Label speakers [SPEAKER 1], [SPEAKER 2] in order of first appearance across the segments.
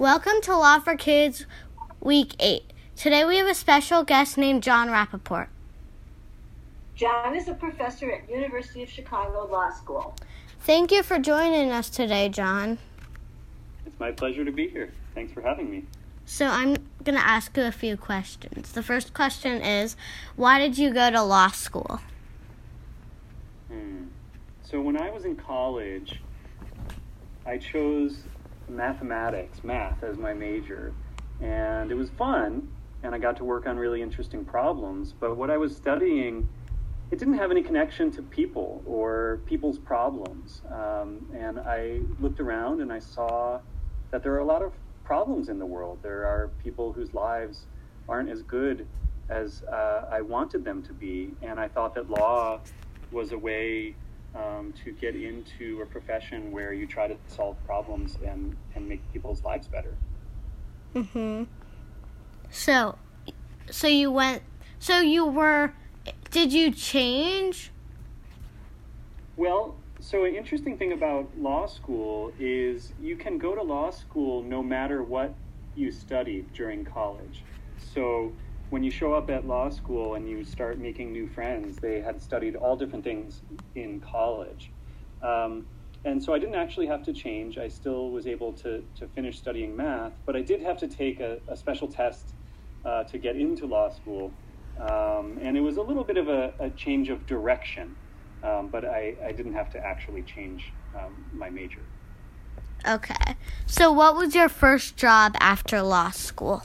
[SPEAKER 1] Welcome to Law for Kids Week 8. Today we have a special guest named John Rappaport.
[SPEAKER 2] John is a professor at University of Chicago Law School.
[SPEAKER 1] Thank you for joining us today, John.
[SPEAKER 3] It's my pleasure to be here. Thanks for having me.
[SPEAKER 1] So I'm going to ask you a few questions. The first question is, why did you go to law school?
[SPEAKER 3] Hmm. So when I was in college, I chose mathematics, math, as my major. And it was fun, and I got to work on really interesting problems. But what I was studying, it didn't have any connection to people or people's problems. Um, and I looked around and I saw that there are a lot of problems in the world. There are people whose lives aren't as good as uh, I wanted them to be. And I thought that law was a way um, to get into a profession where you try to solve problems and, and make people's lives better.
[SPEAKER 1] Mhm. So, so you went. So you were. Did you change?
[SPEAKER 3] Well, so an interesting thing about law school is you can go to law school no matter what you studied during college. So when you show up at law school and you start making new friends, they had studied all different things in college. Um, and so I didn't actually have to change. I still was able to, to finish studying math, but I did have to take a, a special test uh, to get into law school. Um, and it was a little bit of a, a change of direction, um, but I, I didn't have to actually change um, my major.
[SPEAKER 1] Okay. So what was your first job after law school?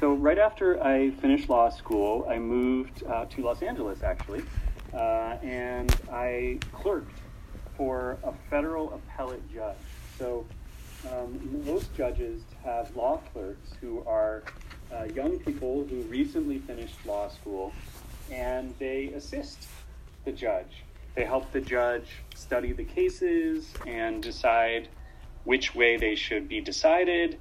[SPEAKER 3] So right after I finished law school, I moved uh, to Los Angeles actually, uh, and I clerked for a federal appellate judge. So um, most judges have law clerks who are uh, young people who recently finished law school, and they assist the judge. They help the judge study the cases and decide which way they should be decided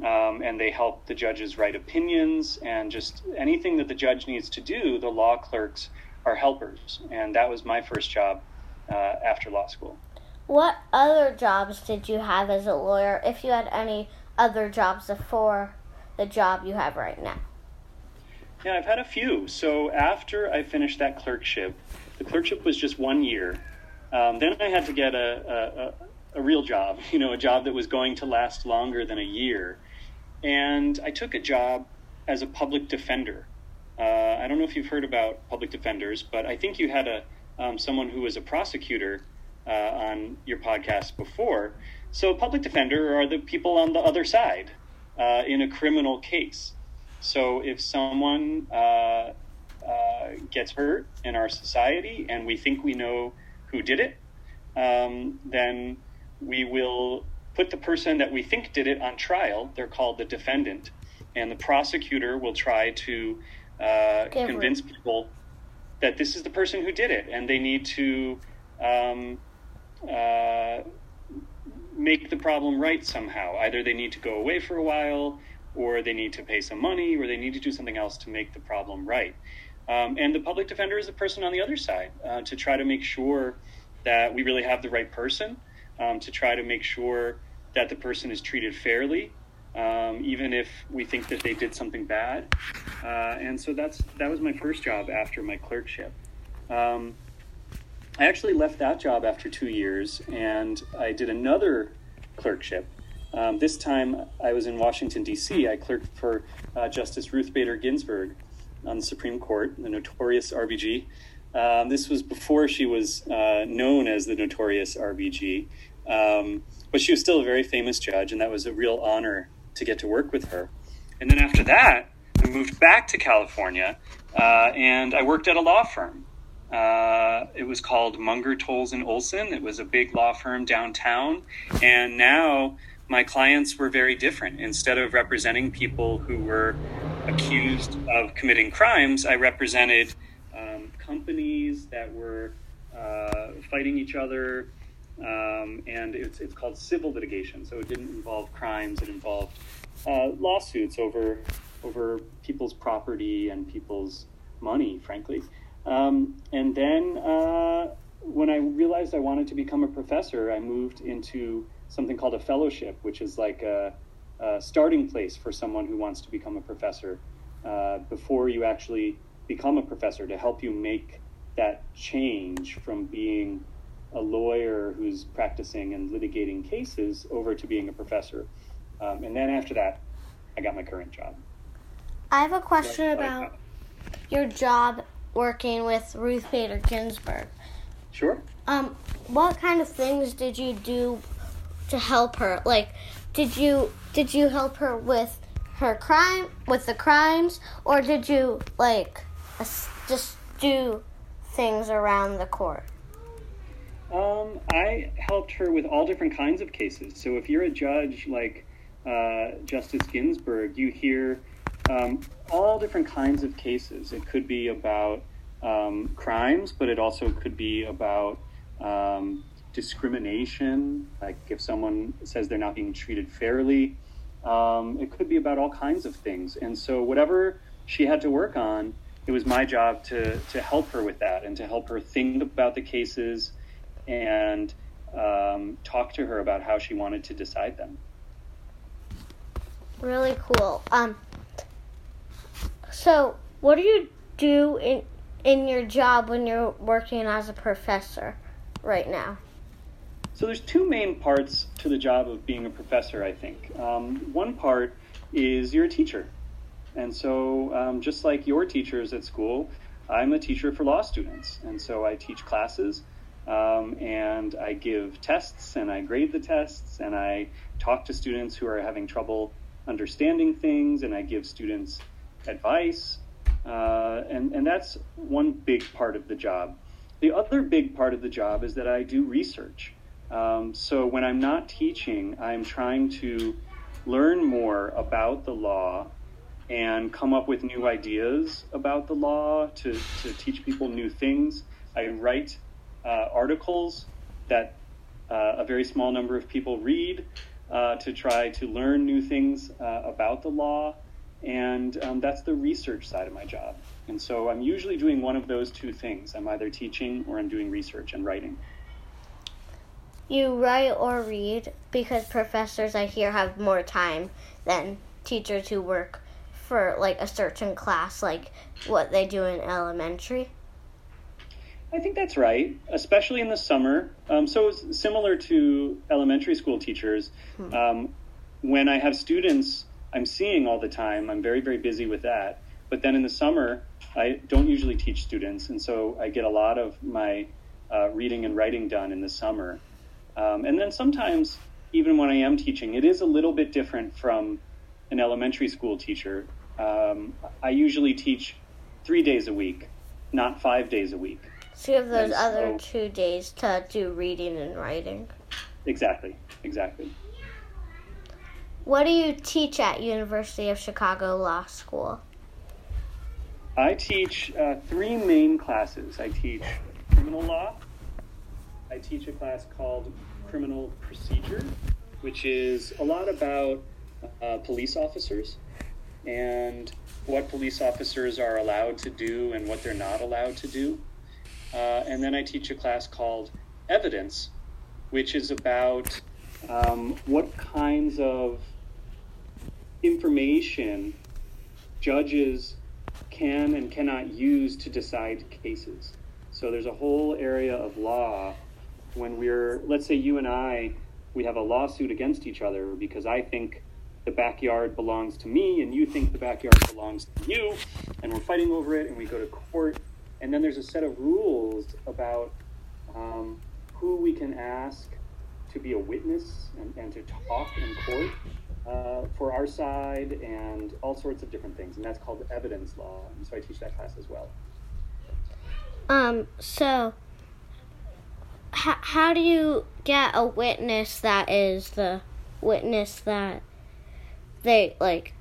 [SPEAKER 3] um, and they help the judges write opinions and just anything that the judge needs to do. The law clerks are helpers, and that was my first job uh, after law school.
[SPEAKER 1] What other jobs did you have as a lawyer, if you had any other jobs before the job you have right now?
[SPEAKER 3] Yeah, I've had a few. So after I finished that clerkship, the clerkship was just one year. Um, then I had to get a, a, real job, you know, a job that was going to last longer than a year. And I took a job as a public defender. Uh, I don't know if you've heard about public defenders, but I think you had a um, someone who was a prosecutor uh, on your podcast before. So, public defender are the people on the other side uh, in a criminal case. So, if someone uh, uh, gets hurt in our society and we think we know who did it, um, then we will put the person that we think did it on trial. They're called the defendant. And the prosecutor will try to uh, convince people that this is the person who did it and they need to um, uh, make the problem right somehow. Either they need to go away for a while, or they need to pay some money, or they need to do something else to make the problem right. Um, and the public defender is the person on the other side uh, to try to make sure that we really have the right person, um, to try to make sure that the person is treated fairly, um, even if we think that they did something bad. Uh, and so that's that was my first job after my clerkship. Um, I actually left that job after two years, and I did another clerkship. Um, this time, I was in Washington D.C. I clerked for uh, Justice Ruth Bader Ginsburg on the Supreme Court, the notorious RBG. Um, this was before she was uh, known as the notorious RBG. Um, but she was still a very famous judge, and that was a real honor to get to work with her. And then after that, I moved back to California, uh, and I worked at a law firm. Uh, it was called Munger, Tolles and Olson. It was a big law firm downtown, and now my clients were very different. Instead of representing people who were accused of committing crimes, I represented companies that were uh, fighting each other, um, and it's, it's called civil litigation. So it didn't involve crimes; it involved uh, lawsuits over over people's property and people's money, frankly. Um, and then uh, when I realized I wanted to become a professor, I moved into something called a fellowship, which is like a, a starting place for someone who wants to become a professor uh, before you actually become a professor to help you make that change from being a lawyer who's practicing and litigating cases over to being a professor. Um, and then after that, I got my current job.
[SPEAKER 1] I have a question about your job working with Ruth Bader Ginsburg.
[SPEAKER 3] Sure.
[SPEAKER 1] Um, what kind of things did you do to help her? Like, did you did you help her with her crime with the crimes, or did you like just do things around the court?
[SPEAKER 3] Um, I helped her with all different kinds of cases. So if you're a judge like uh, Justice Ginsburg, you hear um, all different kinds of cases. It could be about um, crimes, but it also could be about um, discrimination, like if someone says they're not being treated fairly. Um, it could be about all kinds of things. And so, whatever she had to work on, it was my job to, to help her with that and to help her think about the cases and um, talk to her about how she wanted to decide them.
[SPEAKER 1] Really cool. Um, so, what do you do in in your job when you're working as a professor right now?
[SPEAKER 3] So there's two main parts to the job of being a professor. I think um, one part is you're a teacher, and so um, just like your teachers at school, I'm a teacher for law students, and so I teach classes. Um, and I give tests and I grade the tests and I talk to students who are having trouble understanding things and I give students advice. Uh, and, and that's one big part of the job. The other big part of the job is that I do research. Um, so when I'm not teaching, I'm trying to learn more about the law and come up with new ideas about the law to, to teach people new things. I write uh, articles that uh, a very small number of people read uh, to try to learn new things uh, about the law. And um, that's the research side of my job. And so I'm usually doing one of those two things. I'm either teaching or I'm doing research and writing.
[SPEAKER 1] You write or read because professors I hear have more time than teachers who work for like a certain class, like what they do in elementary.
[SPEAKER 3] I think that's right, especially in the summer. Um, so similar to elementary school teachers. Hmm. Um, when I have students I'm seeing all the time, I'm very, very busy with that. But then in the summer, I don't usually teach students, and so I get a lot of my uh, reading and writing done in the summer. Um, and then sometimes, even when I am teaching, it is a little bit different from an elementary school teacher. Um, I usually teach three days a week, not five days a week.
[SPEAKER 1] So you have those other two days to do reading and writing.
[SPEAKER 3] Exactly, exactly.
[SPEAKER 1] What do you teach at University of Chicago Law School?
[SPEAKER 3] I teach uh, three main classes. I teach criminal law. I teach a class called criminal procedure, which is a lot about uh, police officers and what police officers are allowed to do and what they're not allowed to do. Uh, and then I teach a class called evidence, which is about um, what kinds of information judges can and cannot use to decide cases. So there's a whole area of law when we're, let's say you and I, we have a lawsuit against each other because I think the backyard belongs to me and you think the backyard belongs to you, and we're fighting over it and we go to court. And then there's a set of rules about um, who we can ask to be a witness and, and to talk in court uh, for our side and all sorts of different things. And that's called evidence law. And so I teach that class as well.
[SPEAKER 1] Um, so how, how do you get a witness that is the witness that they like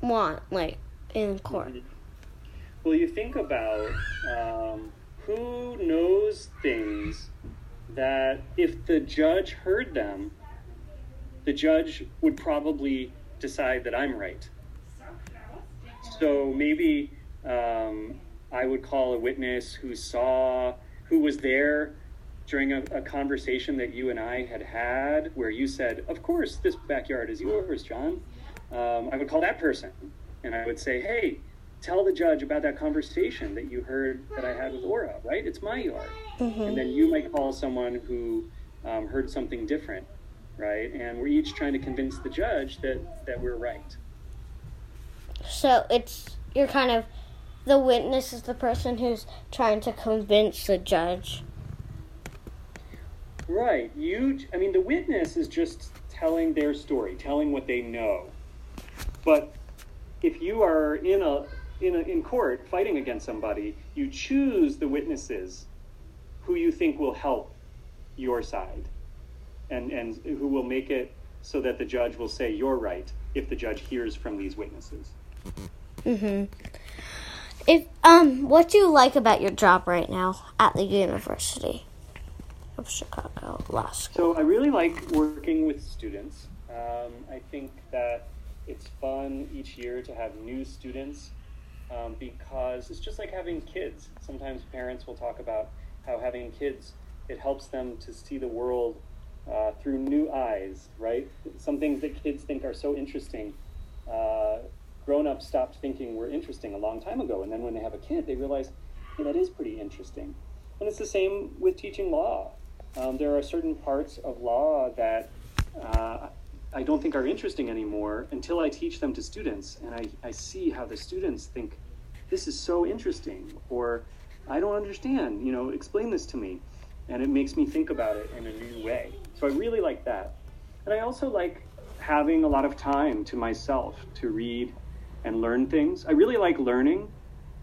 [SPEAKER 1] want like in court?
[SPEAKER 3] Well, you think about um, who knows things that if the judge heard them, the judge would probably decide that I'm right. So maybe um, I would call a witness who saw, who was there during a, a, conversation that you and I had had where you said, Of course, this backyard is yours, John. Um, I would call that person and I would say, Hey, tell the judge about that conversation that you heard that I had with Aura, right? It's my yard. Mm-hmm. And then you might call someone who um, heard something different, right? And we're each trying to convince the judge that, that we're right.
[SPEAKER 1] So it's, you're kind of, the witness is the person who's trying to convince the judge.
[SPEAKER 3] Right. You, I mean, the witness is just telling their story, telling what they know. But if you are in a in a, in court fighting against somebody, you choose the witnesses who you think will help your side, and and who will make it so that the judge will say you're right if the judge hears from these witnesses.
[SPEAKER 1] Mhm. If um, what do you like about your job right now at the university? Of Chicago Law School?
[SPEAKER 3] So I really like working with students. Um, I think that it's fun each year to have new students um, because it's just like having kids. Sometimes parents will talk about how having kids it helps them to see the world uh, through new eyes, right? Some things that kids think are so interesting, uh, grown ups stopped thinking were interesting a long time ago. And then when they have a kid, they realize, hey, that is pretty interesting. And it's the same with teaching law. Um, there are certain parts of law that uh, I don't think are interesting anymore until I teach them to students. And I, I see how the students think, this is so interesting, or I don't understand, you know, explain this to me. And it makes me think about it in a new way. So I really like that. And I also like having a lot of time to myself to read and learn things. I really like learning.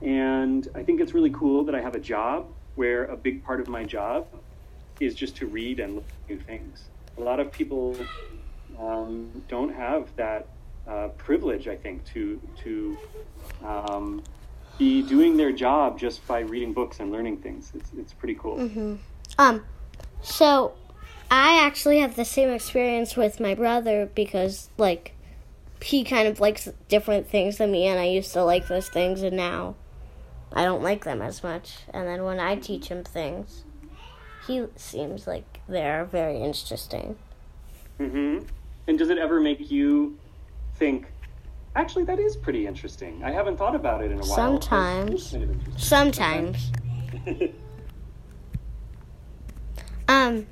[SPEAKER 3] And I think it's really cool that I have a job where a big part of my job is just to read and look at new things. A lot of people um, don't have that uh, privilege, I think, to to um, be doing their job just by reading books and learning things. It's it's pretty cool.
[SPEAKER 1] Mm-hmm. Um, so I actually have the same experience with my brother because like he kind of likes different things than me, and I used to like those things, and now I don't like them as much. And then when I teach him things, he seems like they're very interesting.
[SPEAKER 3] Mm-hmm. And does it ever make you think, actually, that is pretty interesting? I haven't thought about it in a while.
[SPEAKER 1] Sometimes. Sometimes. um,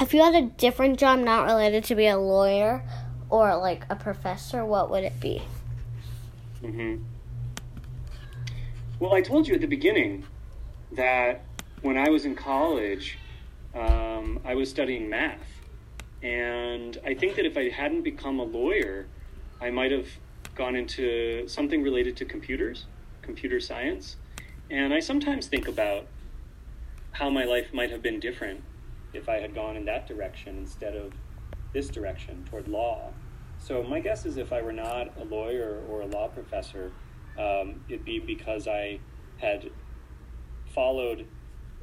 [SPEAKER 1] if you had a different job not related to be a lawyer or like a professor, what would it be?
[SPEAKER 3] Mm-hmm. Well, I told you at the beginning that when I was in college, um, I was studying math. And I think that if I hadn't become a lawyer, I might have gone into something related to computers, computer science. And I sometimes think about how my life might have been different if I had gone in that direction instead of this direction toward law. So my guess is if I were not a lawyer or a law professor, um, it'd be because I had followed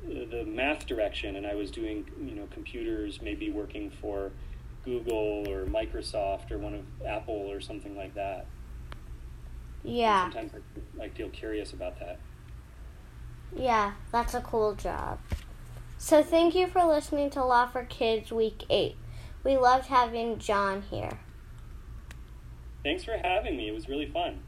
[SPEAKER 3] the math direction and I was doing, you know, computers, maybe working for Google or Microsoft or one of Apple or something like that.
[SPEAKER 1] Yeah.
[SPEAKER 3] And sometimes I, I feel curious about that.
[SPEAKER 1] Yeah, that's a cool job. So thank you for listening to Law for Kids Week 8. We loved having John here.
[SPEAKER 3] Thanks for having me. It was really fun.